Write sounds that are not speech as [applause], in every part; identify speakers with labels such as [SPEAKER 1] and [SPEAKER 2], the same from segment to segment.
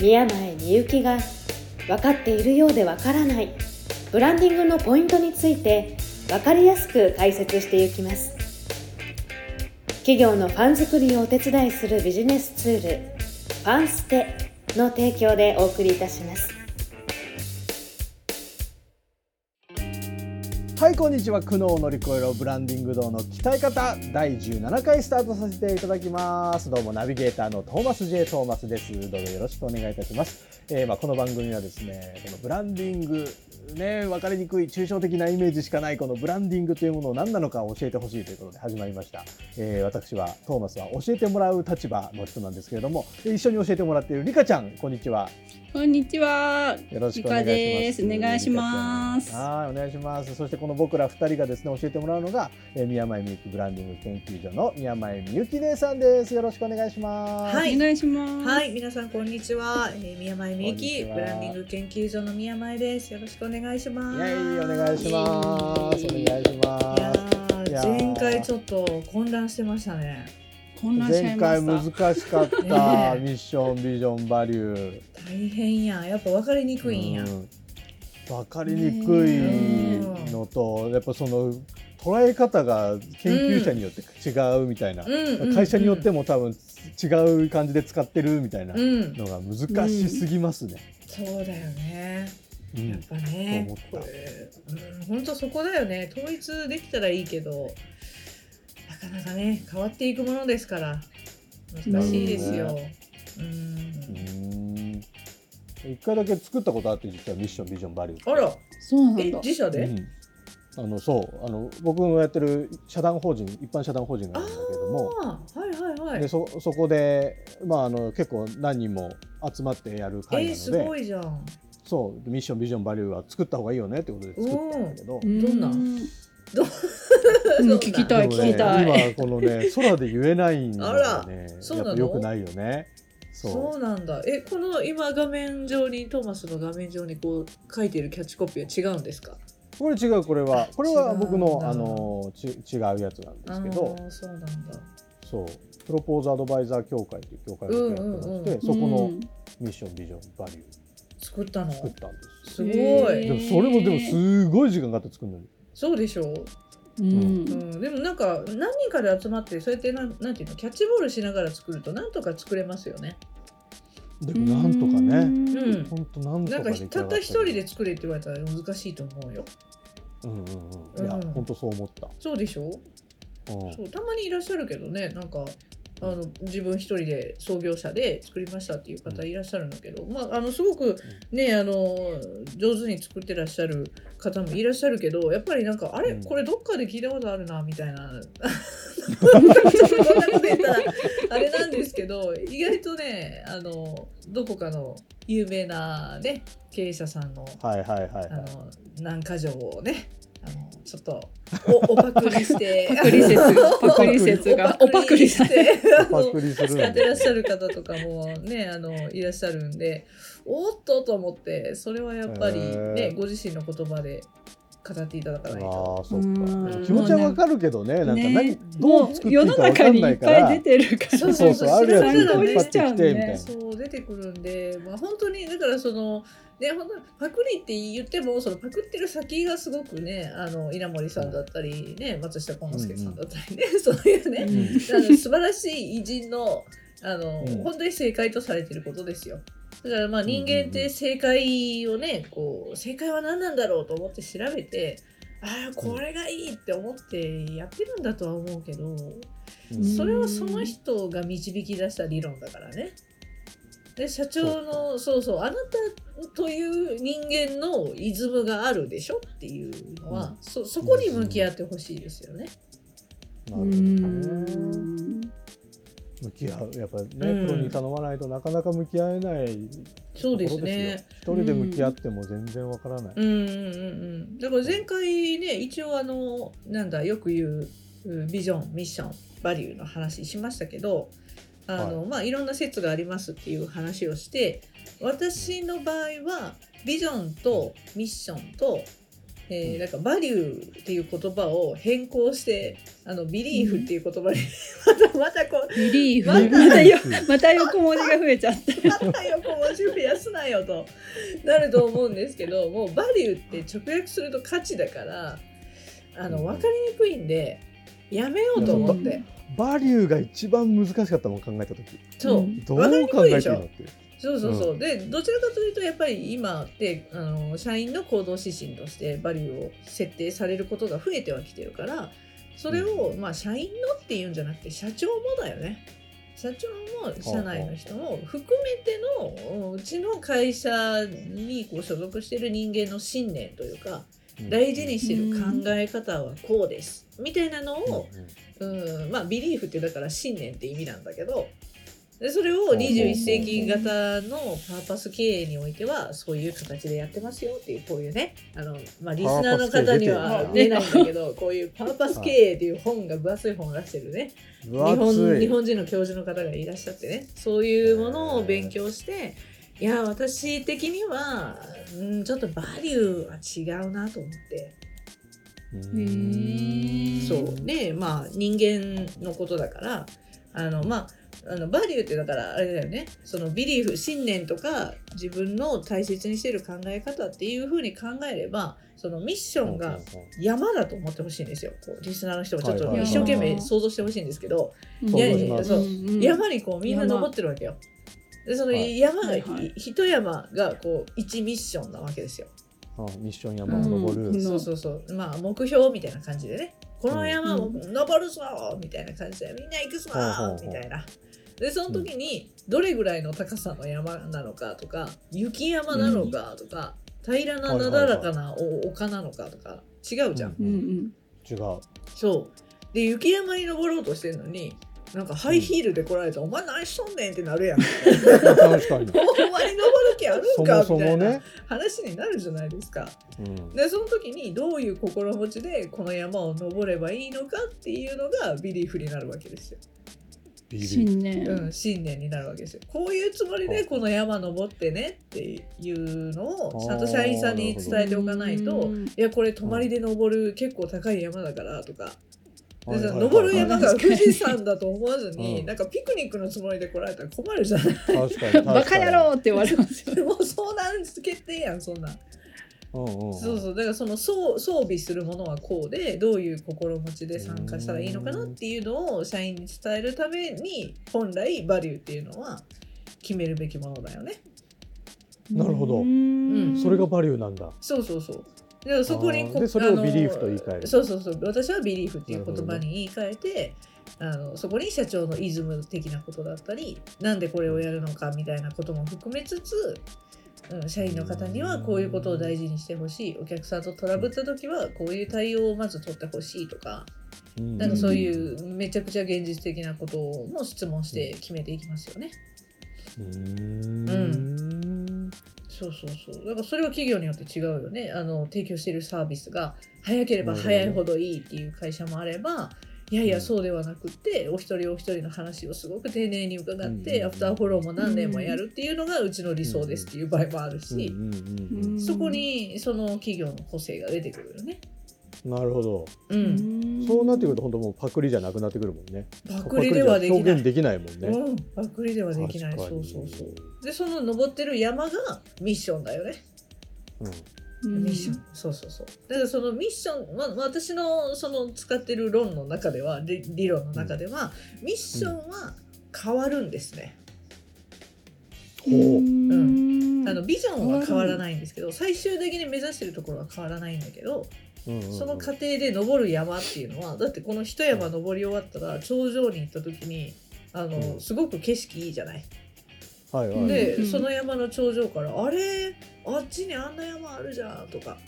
[SPEAKER 1] 宮前みゆきが分かっているようで分からない。ブランディングのポイントについて分かりやすく解説していきます。企業のファン作りをお手伝いするビジネスツールファンステの提供でお送りいたします。
[SPEAKER 2] はいこんにちは。苦悩を乗り越えろブランディング道の鍛え方第17回スタートさせていただきます。どうもナビゲーターのトーマス J トーマスです。どうぞよろしくお願いいたします、えーまあこの番組はですねこのブランディングね分かりにくい抽象的なイメージしかないこのブランディングというものを何なのか教えてほしいということで始まりました、えー私はトーマスは教えてもらう立場の人なんですけれども一緒に教えてもらっているリカちゃんこんにちは。
[SPEAKER 3] こんにちは。
[SPEAKER 2] よろしくお願いします。
[SPEAKER 3] お願いします。
[SPEAKER 2] はい、お願いします。そしてこの僕ら二人がですね教えてもらうのが、えー、宮前みゆきブランディング研究所の宮前みゆき姉さんです。よろしくお願いします。
[SPEAKER 4] はい
[SPEAKER 3] お願いします。
[SPEAKER 4] はい、皆さんこんにちは。えー、宮前みゆき、ブランディング研究所の宮前です。よろしくお願いします。
[SPEAKER 2] イエイお願いします。お願いします。いや
[SPEAKER 4] 前回ちょっと混乱してましたね。
[SPEAKER 3] 混乱しちゃ
[SPEAKER 2] 前回。難しかった、[laughs] ミッションビジョンバリュー。
[SPEAKER 4] 大変やん。やっぱ分かりにくいんや。
[SPEAKER 2] うんわかりにくいのと、やっぱその捉え方が研究者によって違うみたいな、
[SPEAKER 4] うん
[SPEAKER 2] 会社によって
[SPEAKER 4] も。
[SPEAKER 2] も多分違う感じで使ってるみたいな
[SPEAKER 4] うん、
[SPEAKER 2] のが難しすぎますね。
[SPEAKER 4] そうだよね。
[SPEAKER 2] うん
[SPEAKER 4] やっぱね
[SPEAKER 2] そう思っ、た
[SPEAKER 4] これ、うん、本当そこだよね。統一できたらいいけど、なかなかね、変わっていくものですから、難しいですよ。
[SPEAKER 2] な
[SPEAKER 4] うん
[SPEAKER 2] うーん一回だけ作ったことあって実はミッションビジョンバリュー。
[SPEAKER 4] あら、え
[SPEAKER 3] そうなんだ、。
[SPEAKER 4] 自社で、
[SPEAKER 2] うんあのそうあの僕のやってる社団法人一般社団法人があるんだけども。
[SPEAKER 4] はいはいはい。
[SPEAKER 2] でそそこで、まあ、あの結構何人も集まってやる会な
[SPEAKER 4] えー、す
[SPEAKER 2] ので、
[SPEAKER 4] ごいじゃん。
[SPEAKER 2] そうミッションビジョンバリューは作った方がいいよねってことで作ったんだけど、
[SPEAKER 4] どんな？
[SPEAKER 3] うん
[SPEAKER 4] ど
[SPEAKER 3] 聞きたい
[SPEAKER 2] ね
[SPEAKER 3] 聞きたい。
[SPEAKER 2] 今このね空で言えないのがね
[SPEAKER 4] そうなの？
[SPEAKER 2] やっぱ良くないよね。そう
[SPEAKER 4] なんだ。え、この今画面上にトーマスの画面上にこう書いてるキャッチコピーは違うんですか？
[SPEAKER 2] これ違うこれはこれは僕のあのち違うやつなんですけど
[SPEAKER 4] そうなんだ。
[SPEAKER 2] そうプロポーズアドバイザー協会という協会がやってまして、
[SPEAKER 4] うんうんうん
[SPEAKER 2] そこの
[SPEAKER 3] うん
[SPEAKER 2] ミッションビジョンバリュー
[SPEAKER 4] 作ったの？
[SPEAKER 2] 作ったんです。
[SPEAKER 4] すごい。
[SPEAKER 2] でもそれもでもすごい時間がかかって作るのに。
[SPEAKER 4] そうでしょ？う。
[SPEAKER 3] うん
[SPEAKER 4] うん、でもなんか何人かで集まってそうやってなんなんていうのキャッチボールしながら作るとなんとか作れますよね。
[SPEAKER 2] でもなんとかね。
[SPEAKER 4] うん。
[SPEAKER 2] 本当なんと
[SPEAKER 4] なんかたった一人で作れって言われたら難しいと思うよ。
[SPEAKER 2] うんうんうん。いや
[SPEAKER 4] うん
[SPEAKER 2] 本当そう思った。
[SPEAKER 4] そうでしょ？う。
[SPEAKER 2] うん
[SPEAKER 4] そうたまにいらっしゃるけどねなんかあの自分一人で創業者で作りましたっていう方いらっしゃるんだけど、まああのすごくねあの上手に作ってらっしゃる方もいらっしゃるけどやっぱりなんかあれ
[SPEAKER 2] うん。
[SPEAKER 4] これどっかで聞いたことあるなみたいな。こんなこと言ったらあれなんですけど意外とねあのどこかの有名なね経営者さんの何か条をねちょっとおおパクリして。
[SPEAKER 3] パクリ説パクリ説が。おパクリ
[SPEAKER 4] して。あの
[SPEAKER 2] パクリするんだ
[SPEAKER 4] 使ってらっしゃる方とかもねあのいらっしゃるんでおっとと思ってそれはやっぱり
[SPEAKER 2] へ
[SPEAKER 4] ね
[SPEAKER 2] ー。
[SPEAKER 4] ご自身の言葉で語っていただかないと。
[SPEAKER 2] ああそっか。
[SPEAKER 3] うん。
[SPEAKER 2] 気持ちはわかるけどねなんか何
[SPEAKER 3] ね
[SPEAKER 2] ど
[SPEAKER 3] もう
[SPEAKER 2] う作っていい
[SPEAKER 3] 世の
[SPEAKER 2] かわかん
[SPEAKER 3] 中にっ
[SPEAKER 2] ないいから
[SPEAKER 3] ぱい出てるから。
[SPEAKER 4] そう
[SPEAKER 2] そうそうあるやつ
[SPEAKER 4] 知らない
[SPEAKER 2] 引っ張ってきてみたいな。
[SPEAKER 4] そう出てくるんで、まあ、本当にだからそのね本当にパクリって言ってもそのパクってる先がすごくねあの稲森さんだったり、ね、松下幸之助さんだったりね、そういうね、
[SPEAKER 3] うん
[SPEAKER 4] あの素晴らしい偉人のあの、
[SPEAKER 2] うん。
[SPEAKER 4] 本当に正解とされていることですよ。だからまあ人間って正解をねこう正解は何なんだろうと思って調べてああこれがいいって思ってやってるんだとは思うけど、
[SPEAKER 2] うん。
[SPEAKER 4] それはその人が導き出した理論だからね。で社長のそうそうあなたという人間のイズムがあるでしょっていうのは、
[SPEAKER 2] うん
[SPEAKER 4] そそこに向き合ってほしいですよね。
[SPEAKER 2] なるほど向き合うやっぱね、
[SPEAKER 4] うん
[SPEAKER 2] プロに頼まないとなかなか向き合えない
[SPEAKER 4] そうですね。
[SPEAKER 2] 一人で向き合っても全然わからない、
[SPEAKER 4] うんうんうんうん。だから前回ね一応あのなんだよく言ううビジョンミッションバリューの話しましたけど。あの
[SPEAKER 2] はい
[SPEAKER 4] まあ、いろんな説がありますっていう話をして私の場合はビジョンとミッションと、えーなんかバリューっていう言葉を変更してあのビリーフっていう言葉にまた [laughs] またこう
[SPEAKER 3] ビリーフ。
[SPEAKER 4] また
[SPEAKER 3] またよ、また横文字が増えちゃって。[laughs]
[SPEAKER 4] また横文字増やすなよとなると思うんですけどもうバリューって直訳すると価値だからあの分かりにくいんでやめようと思って
[SPEAKER 2] バリューが一番難しかったもん考えた時。
[SPEAKER 4] そう、
[SPEAKER 3] うん
[SPEAKER 2] どう考えていいのって。いう
[SPEAKER 4] そうそう。そう、でどちらかというとやっぱり今ってあの社員の行動指針としてバリューを設定されることが増えてはきてるからそれを、まあ社員のっていうんじゃなくて社長もだよね。社長も社内の人も含めてのうちの会社にこう所属してる人間の信念というか大事にしてる考え方はこうです。みたいなのを、うん、まあビリーフってだから信念って意味なんだけどでそれを21世紀型のパーパス経営においてはそういう形でやってますよっていうこういうねあの、まあ、リスナーの方には出ないんだけど [laughs] こういうパーパス経営っていう本が分厚い本を出してるね。
[SPEAKER 2] うん
[SPEAKER 4] 日本日本人の教授の方がいらっしゃってね。そういうものを勉強していや私的には、うん、ちょっとバリューは違うなと思って。
[SPEAKER 2] うん
[SPEAKER 4] そう。でまあ人間のことだからあのまああのバリューってだからあれだよね。そのビリーフ信念とか自分の大切にしてる考え方っていうふうに考えればそのミッションが山だと思ってほしいんですよ。こうリスナーの人もちょっと一生懸命想像してほしいんですけど、
[SPEAKER 2] 想像します。
[SPEAKER 4] そう。
[SPEAKER 3] うん
[SPEAKER 4] 山にこうみんな登ってるわけよ。でその
[SPEAKER 2] はい。
[SPEAKER 4] 山が、
[SPEAKER 3] はいはい。
[SPEAKER 4] 一山がこう一ミッションなわけですよ。
[SPEAKER 2] あミッション山を登る、
[SPEAKER 3] うん。
[SPEAKER 4] そうそうそう。まあ目標みたいな感じでね。この山を登るぞみたいな感じでみんな行くぞ
[SPEAKER 2] うん
[SPEAKER 4] みたいな。でその時にどれぐらいの高さの山なのかとか雪山なのかとか、平らななだらかなお丘なのかとか違うじゃん。
[SPEAKER 3] うんうん。
[SPEAKER 2] 違う。
[SPEAKER 4] そう。で雪山に登ろうとしてるのになんかハイヒールで来られて「お前何しとんねん」ってなるやん。
[SPEAKER 2] 確かに
[SPEAKER 4] お前に登る気ある
[SPEAKER 2] そ
[SPEAKER 4] んか
[SPEAKER 2] もそ
[SPEAKER 4] みたいな話になるじゃないですか。
[SPEAKER 2] うん
[SPEAKER 4] でその時にどういう心持ちでこの山を登ればいいのかっていうのがビリーフになるわけですよ。
[SPEAKER 3] 信念。
[SPEAKER 4] うん、信念になるわけですよ。こういうつもりでこの山登ってねっていうのをちゃんと社員さんに伝えておかないと
[SPEAKER 3] うん
[SPEAKER 4] いやこれ泊まりで登る結構高い山だからとか。で
[SPEAKER 2] はいはいはい。
[SPEAKER 4] 登る山が富士山だと思わず
[SPEAKER 2] うん。
[SPEAKER 4] になんかピクニックのつもりで来られたら困るじゃない。
[SPEAKER 3] バカ野郎って言われますよ。[laughs]
[SPEAKER 4] もう相談決定やんそんなん。
[SPEAKER 2] うんうんうん。
[SPEAKER 4] そうそうだからその装装備するものはこうでどういう心持ちで参加したらいいのかなっていうのを社員に伝えるために本来バリューっていうのは決めるべきものだよね。
[SPEAKER 2] なるほど。
[SPEAKER 3] うん。
[SPEAKER 2] それがバリューなんだ。
[SPEAKER 4] そうそうそう。だからそこにこ
[SPEAKER 2] でそれをビリーフと言い換える。
[SPEAKER 4] そうそうそう私はビリーフっていう言葉に言い換えて、あのそこに社長のイズム的なことだったりなんでこれをやるのかみたいなことも含めつつ、うん、社員の方にはこういうことを大事にしてほしい。お客さんとトラブった時はこういう対応をまず取ってほしいとか
[SPEAKER 2] うん。
[SPEAKER 4] なんかそういうめちゃくちゃ現実的なことも質問して決めていきますよね。
[SPEAKER 2] うーん
[SPEAKER 4] そうそうそう。だからそれは企業によって違うよね。あの提供しているサービスが早ければ早いほどいいっていう会社もあればいやいやそうではなくってお一人お一人の話をすごく丁寧に伺って
[SPEAKER 2] うん。
[SPEAKER 4] アフターフォローも何年もやるっていうのがうちの理想ですっていう場合もあるしそこにその企業の個性が出てくるよね。
[SPEAKER 2] うんなるほど。
[SPEAKER 4] うん、
[SPEAKER 2] そうなってくると本当もうパクリじゃなくなってくるもんね。
[SPEAKER 4] パクリではできない。
[SPEAKER 2] パクリじゃ表現。できないもんね。
[SPEAKER 4] うん、パクリではできない。そうそうそう。で、その登ってる山がミッションだよね。
[SPEAKER 2] うん。
[SPEAKER 3] うん
[SPEAKER 4] ミッション、そうそうそう。だからそのミッション、ま、私のその使ってる論の中では理理論の中では、ミッションは変わるんですね、
[SPEAKER 2] ほう。
[SPEAKER 3] うん。
[SPEAKER 4] あのビジョンは変わらないんですけど最終的に目指してるところは変わらないんだけど、
[SPEAKER 2] うんうんうん。
[SPEAKER 4] その過程で登る山っていうのはだってこの一山登り終わったら頂上に行った時にあの、
[SPEAKER 2] うん。
[SPEAKER 4] すごく景色いいじゃない？
[SPEAKER 2] はいはい。
[SPEAKER 4] で、
[SPEAKER 3] うん。
[SPEAKER 4] その山の頂上から「あれ？あっちにあんな山あるじゃん」とか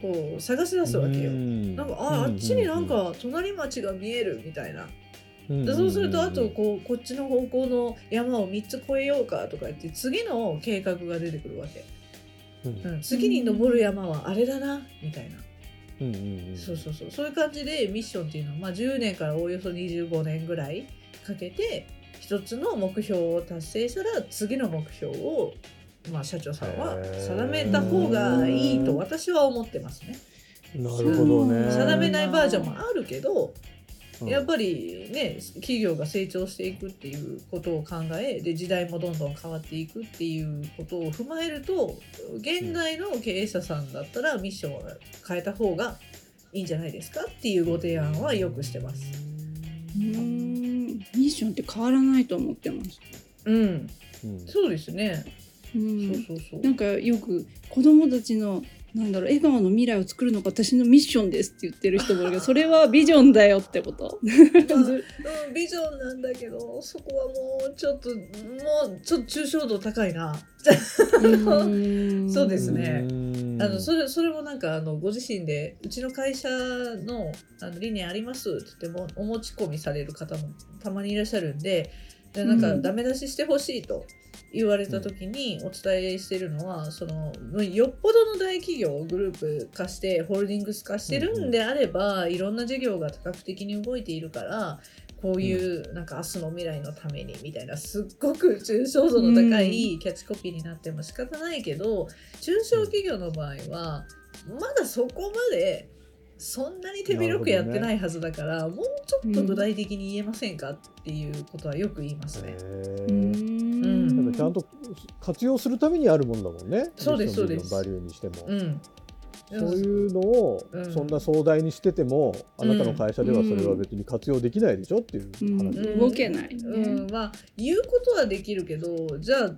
[SPEAKER 4] こう探し出すわけよ。
[SPEAKER 2] うん。
[SPEAKER 4] なんかああっちになんか隣町が見えるみたいな。
[SPEAKER 2] うん
[SPEAKER 4] でそうするとあとこうこっちの方向の山を3つ越えようかとか言って次の計画が出てくるわけ、
[SPEAKER 2] うん。
[SPEAKER 4] うん、次に登る山はあれだなみたいな、
[SPEAKER 2] うんうんうん
[SPEAKER 4] そうそうそうそういう感じでミッションっていうのは、まあ、10年からおおよそ25年ぐらいかけて一つの目標を達成したら次の目標を、まあ、社長さんは定めた方がいいと私は思ってますね。
[SPEAKER 2] なるほどね。
[SPEAKER 4] 定めないバージョンもあるけど、
[SPEAKER 2] うん
[SPEAKER 4] やっぱりね企業が成長していくっていうことを考えで時代もどんどん変わっていくっていうことを踏まえると現代の経営者さんだったらミッションを変えた方がいいんじゃないですかっていうご提案はよくしてます。
[SPEAKER 3] うーんミッションって変わらないと思ってます。
[SPEAKER 4] うん、
[SPEAKER 2] うん
[SPEAKER 4] そうですね。
[SPEAKER 3] うん
[SPEAKER 4] そうそうそう。
[SPEAKER 3] なんかよく子供たちのなんだろう笑顔の未来を作るのが私のミッションですって言ってる人もいるけど [laughs] それはビジョンだよってこと。
[SPEAKER 4] まあ [laughs] うん、ビジョンなんだけどそこはもうちょっともうちょっと抽象度高いな。そうですね。
[SPEAKER 2] うん。
[SPEAKER 4] あのそれそれもなんかあのご自身でうちの会社のあの理念ありますって言ってもお持ち込みされる方もたまにいらっしゃるんででなんか
[SPEAKER 3] うん。
[SPEAKER 4] ダメ出ししてほしいと言われた時にお伝えしてるのは、そのよっぽどの大企業グループ化してホールディングス化してるんであれば、いろんな事業が多角的に動いているからこういうなんか明日の未来のためにみたいなすっごく抽象度の高いキャッチコピーになっても仕方ないけど、中小企業の場合はまだそこまでそんなに手広くやってないはずだから、もうちょっと具体的に言えませんかっていうことはよく言いますね。
[SPEAKER 2] へ
[SPEAKER 3] う
[SPEAKER 2] ー
[SPEAKER 3] ん
[SPEAKER 2] ちゃんと活用するためにあるもんだもんね。
[SPEAKER 4] そうですそうです。
[SPEAKER 2] バリューにしても。
[SPEAKER 4] うん、
[SPEAKER 2] そういうのを
[SPEAKER 4] うん
[SPEAKER 2] そんな壮大にしてても、あなたの会社ではそれは別に活用できないでしょっていう話。
[SPEAKER 3] うん。動けないね。
[SPEAKER 4] うん、まあ言うことはできるけどじゃあ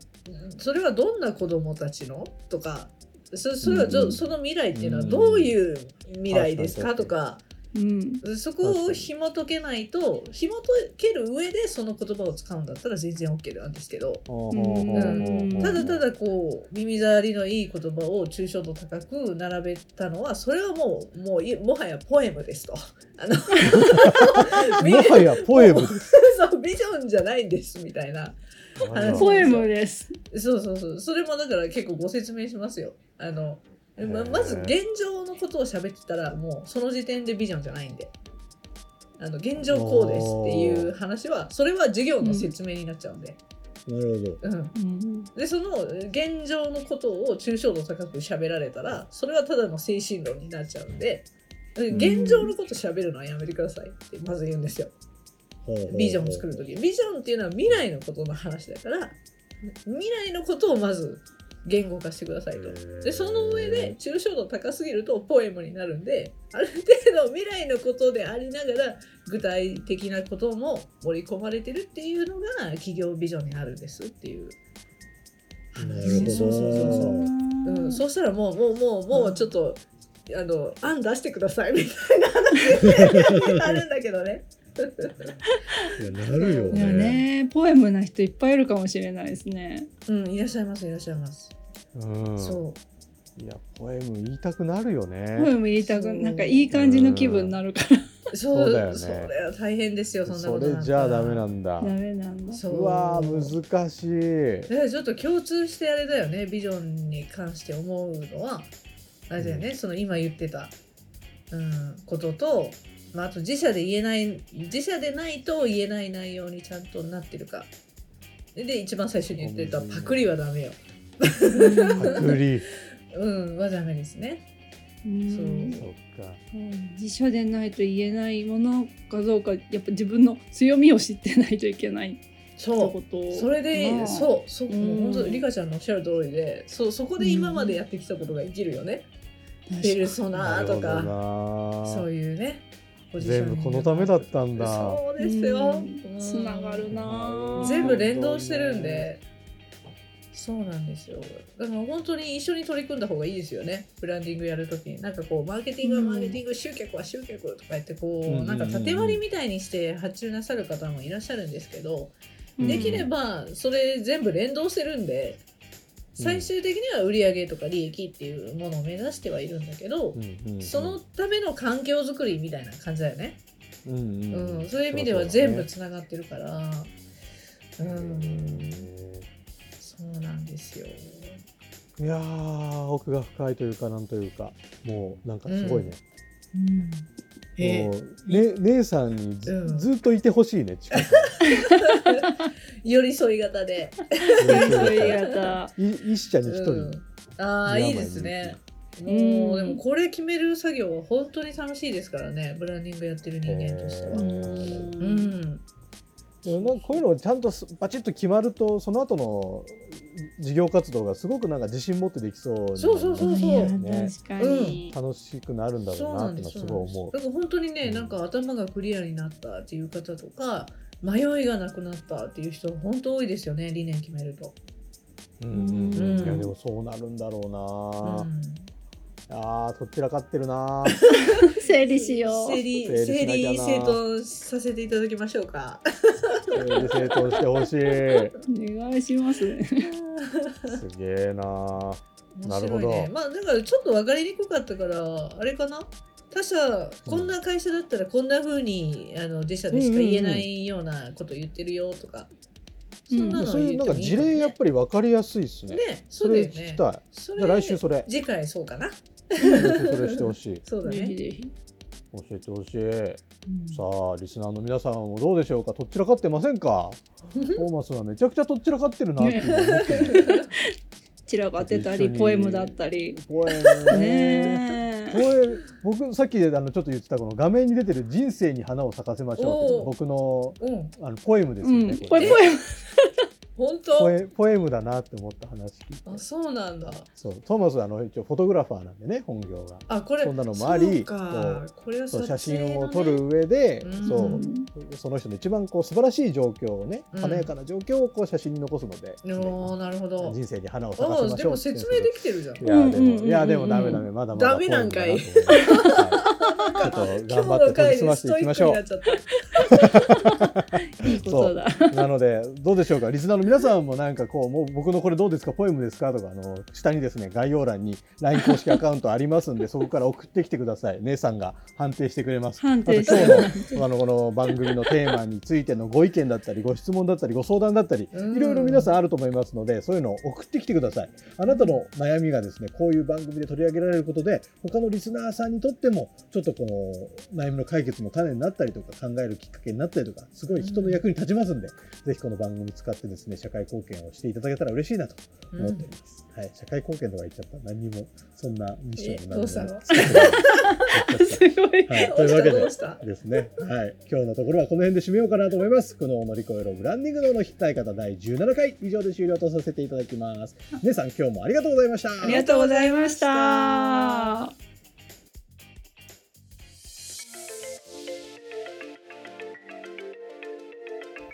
[SPEAKER 4] それはどんな子供たちの？とかそそれは
[SPEAKER 2] うん。
[SPEAKER 4] その未来っていうのはどういう未来ですか？とか。
[SPEAKER 3] うん。
[SPEAKER 4] そこを紐解けないと紐解ける上でその言葉を使うんだったら全然 OK なんですけど。
[SPEAKER 3] うん。
[SPEAKER 4] ただただこう耳障りのいい言葉を抽象度高く並べたのはそれはもうもういもはやポエムですと。あの [laughs]
[SPEAKER 2] もはやポエム。
[SPEAKER 4] そうビジョンじゃないんですみたいな。話
[SPEAKER 3] ポエムです。
[SPEAKER 4] そうそうそう。それもだから結構ご説明しますよ。あのままず現状のことを喋ってたらもうその時点でビジョンじゃないんで。あの現状こうですっていう話はそれは授業の説明になっちゃうんで、
[SPEAKER 2] なるほど。
[SPEAKER 4] うん、
[SPEAKER 3] うん
[SPEAKER 4] でその現状のことを抽象度高く喋られたらそれはただの精神論になっちゃうんで。現状のこと喋るのはやめてくださいってまず言うんですよ。ビジョンを作る時。ビジョンっていうのは未来のことの話だから未来のことをまず言語化してくださいと。でその上で抽象度高すぎるとポエムになるんである程度未来のことでありながら具体的なことも盛り込まれてるっていうのが企業ビジョンになるんですっていうそうそうそうそう、うん、そうしたらもうもうもうもうちょっと、あの案出してくださいみたいな話になるんだけどね。
[SPEAKER 2] いやなるよ
[SPEAKER 3] いやねポエムな人いっぱいいるかもしれないですね。
[SPEAKER 4] うんいらっしゃいますいらっしゃいます。
[SPEAKER 2] うん。
[SPEAKER 4] そう
[SPEAKER 2] いやポエム言いたくなるよ
[SPEAKER 3] ポエ
[SPEAKER 2] ね。
[SPEAKER 3] ム言いたくなんかいい感じの気分になるから
[SPEAKER 4] そう
[SPEAKER 2] そうだよね
[SPEAKER 4] それは大変ですよそんな
[SPEAKER 2] そ
[SPEAKER 4] こと
[SPEAKER 2] れじゃあダメなんだ。
[SPEAKER 3] ダメなんだ。
[SPEAKER 4] そう
[SPEAKER 2] うわー難しい。
[SPEAKER 4] だからちょっと共通してあれだよねビジョンに関して思うのはあれだよね、その今言ってた、うん、ことと、まあ、あと自社で言えない自社でないと言えない内容にちゃんとなってるか。でで一番最初に言ってたパクリはダメよ。
[SPEAKER 2] パクリ。[laughs]
[SPEAKER 4] うんはダメですね。
[SPEAKER 3] うん。
[SPEAKER 2] そっか。
[SPEAKER 3] うん。自社でないと言えないものかどうかやっぱ自分の強みを知ってないといけない。って
[SPEAKER 4] そう
[SPEAKER 3] こと
[SPEAKER 4] それで、
[SPEAKER 3] まあ
[SPEAKER 4] そうそう。本当リカちゃんのおっしゃる通りでそうそこで今までやってきたことが生きるよね、ペルソナとか。そういうね
[SPEAKER 2] 全部このためだったんだ。
[SPEAKER 4] そうですよ。
[SPEAKER 3] うん。つながるな。ぁ
[SPEAKER 4] 全部連動してるんで。そうなんですよ。だから本当に一緒に取り組んだ方がいいですよね。ブランディングやるときに。なんかこうマーケティングはマーケティング、集客は集客とか言ってこう、
[SPEAKER 2] うんうんうん。
[SPEAKER 4] なんか縦割りみたいにして発注なさる方もいらっしゃるんですけど、
[SPEAKER 3] うん。
[SPEAKER 4] できればそれ全部連動してるんで最終的には売上とか利益っていうものを目指してはいるんだけど、
[SPEAKER 2] うんうんうん。
[SPEAKER 4] そのための環境づくりみたいな感じだよね。
[SPEAKER 2] うんうん
[SPEAKER 4] うん、そういう意味では全部つながってるから、うん、そうなんですよ。
[SPEAKER 2] いやー奥が深いというかなんというか。もうなんかすごいね、
[SPEAKER 4] え
[SPEAKER 2] もうね姉さんにず,、
[SPEAKER 4] うん。
[SPEAKER 2] ずっといてほしいね近く [laughs]
[SPEAKER 4] 寄り添い型で。
[SPEAKER 3] そう
[SPEAKER 2] に
[SPEAKER 3] いう方。
[SPEAKER 2] い一社に一人、
[SPEAKER 4] うん、ああいいですね。もう、
[SPEAKER 3] うん。
[SPEAKER 4] でもこれ決める作業は本当に楽しいですからね。ブランディングやってる人間としては。
[SPEAKER 2] へ
[SPEAKER 4] う
[SPEAKER 2] ー
[SPEAKER 4] ん、
[SPEAKER 2] なんかこういうのちゃんとすバチッと決まるとその後の事業活動がすごくなんか自信持ってできそうに
[SPEAKER 4] そうそうそうそう
[SPEAKER 2] ね
[SPEAKER 3] 確かに。
[SPEAKER 2] 楽しくなるんだろ
[SPEAKER 4] そうう
[SPEAKER 2] なって
[SPEAKER 4] す
[SPEAKER 2] すごい思う
[SPEAKER 4] だから本当にねなんか頭がクリアになったっていう方とか迷いがなくなったっていう人本当多いですよね理念決めると。
[SPEAKER 2] うんうんいやでもそうなるんだろう
[SPEAKER 4] う
[SPEAKER 2] な、
[SPEAKER 4] ん
[SPEAKER 2] あーどちらかってるな [laughs]
[SPEAKER 3] 整理しよう。
[SPEAKER 4] 整理
[SPEAKER 2] 整理
[SPEAKER 4] 整頓させていただきましょうか。
[SPEAKER 2] 整理整頓してほしい。
[SPEAKER 3] お願いします。
[SPEAKER 2] すげえな。なるほど。
[SPEAKER 4] まあだからちょっと分かりにくかったからあれかな？他社こんな会社だったらこんな風にあの自社でしか言えないようなこと言ってるよとか、
[SPEAKER 3] うん
[SPEAKER 4] そんなの
[SPEAKER 2] そういうなんか事例やっぱり分かりやすいですね。
[SPEAKER 4] ねそ
[SPEAKER 2] そうれ
[SPEAKER 4] だよね。
[SPEAKER 2] 聞きたい。
[SPEAKER 4] そ
[SPEAKER 2] じゃあ来週それ。
[SPEAKER 4] 次回そうかな。
[SPEAKER 2] それしてほしい。[laughs]
[SPEAKER 4] そうだね。
[SPEAKER 3] ぜひぜひ。
[SPEAKER 2] 教えてほしいさあリスナーの皆さんもどうでしょうか？とっちらかってませんか？[laughs] トーマスはめちゃくちゃとっちらかってるなって
[SPEAKER 3] 散らかってたり、ポエムだったり。
[SPEAKER 2] ポエムね。
[SPEAKER 3] ね
[SPEAKER 2] ポエム僕さっきあのちょっと言ってたこの画面に出てる「人生に花を咲かせましょう」って僕の
[SPEAKER 4] うん。
[SPEAKER 2] あのポエムです
[SPEAKER 3] う
[SPEAKER 2] よね、
[SPEAKER 3] ん。
[SPEAKER 2] これ
[SPEAKER 3] これポエム。
[SPEAKER 4] 本当？
[SPEAKER 2] ポエポエムだなって思った話聞いて。
[SPEAKER 4] あそうなんだ。
[SPEAKER 2] そう。トーマスはあの一応フォトグラファーなんでね本業が。
[SPEAKER 4] あこれ
[SPEAKER 2] そんなのもあり
[SPEAKER 4] そうか。これは
[SPEAKER 2] そう写真を撮る上で、
[SPEAKER 4] うん。
[SPEAKER 2] そう。その人の一番こう素晴らしい状況をね
[SPEAKER 4] うん。
[SPEAKER 2] 華やかな状況をこう写真に残すので、
[SPEAKER 4] おーなるほど。
[SPEAKER 2] 人生に花を咲かせ
[SPEAKER 4] あでも
[SPEAKER 2] ましょうっていう
[SPEAKER 4] 説明できてるじゃん。
[SPEAKER 2] いやでも、
[SPEAKER 3] うんうんうんうん。
[SPEAKER 2] いやでもダメダメまだまだ
[SPEAKER 4] ダメなんかい。[laughs]
[SPEAKER 2] ちょっと頑張って研ぎ澄ましていきましょう
[SPEAKER 4] 今日の回でストイックになっちゃった
[SPEAKER 3] いいことだ。
[SPEAKER 2] なのでどうでしょうか？リスナーの皆さんもなんかこうもう僕のこれどうですか？ポエムですか？とかあの下にですね概要欄に LINE 公式アカウントありますんでそこから送ってきてください。姉さんが判定してくれます。
[SPEAKER 3] 判定
[SPEAKER 2] 今日の [laughs] あのこの番組のテーマについてのご意見だったりご質問だったりご相談だったり
[SPEAKER 4] うん。
[SPEAKER 2] いろいろ皆さんあると思いますのでそういうのを送ってきてください。あなたの悩みがですねこういう番組で取り上げられることで他のリスナーさんにとってもちょっとこの悩みの解決の種になったりとか考えるきっかけになったりとかすごい人の役に立ちますんで、ぜひこの番組使ってですね社会貢献をしていただけたら嬉しいなと思っております、はい、社会貢献とか言っちゃった何にもそんなミッションも何にも [laughs]
[SPEAKER 3] すごい。
[SPEAKER 2] はい、というわけでですね、はい、今日のところはこの辺で締めようかなと思います。この乗り越えろブランディング道の引きたい方第17回以上で終了とさせていただきます。皆さん今日もありがとうございました。
[SPEAKER 3] ありがとうございました。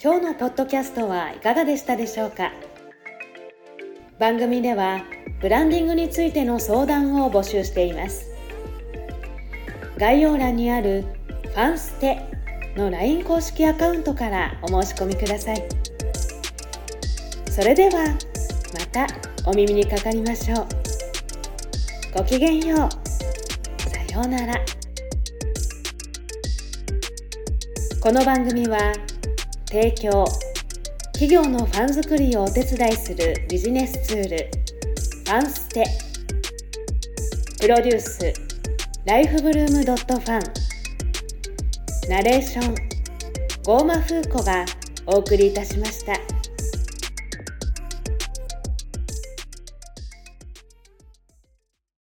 [SPEAKER 1] 今日のポッドキャストはいかがでしたでしょうか？番組ではブランディングについての相談を募集しています。概要欄にある「ファンステ」の LINE 公式アカウントからお申し込みください。それではまたお耳にかかりましょう。ごきげんよう。さようなら。この番組は提供。企業のファン作りをお手伝いするビジネスツール。ファンステ。プロデュース。ライフブルームドットファン。ナレーション。ゴーマフーコがお送りいたしました。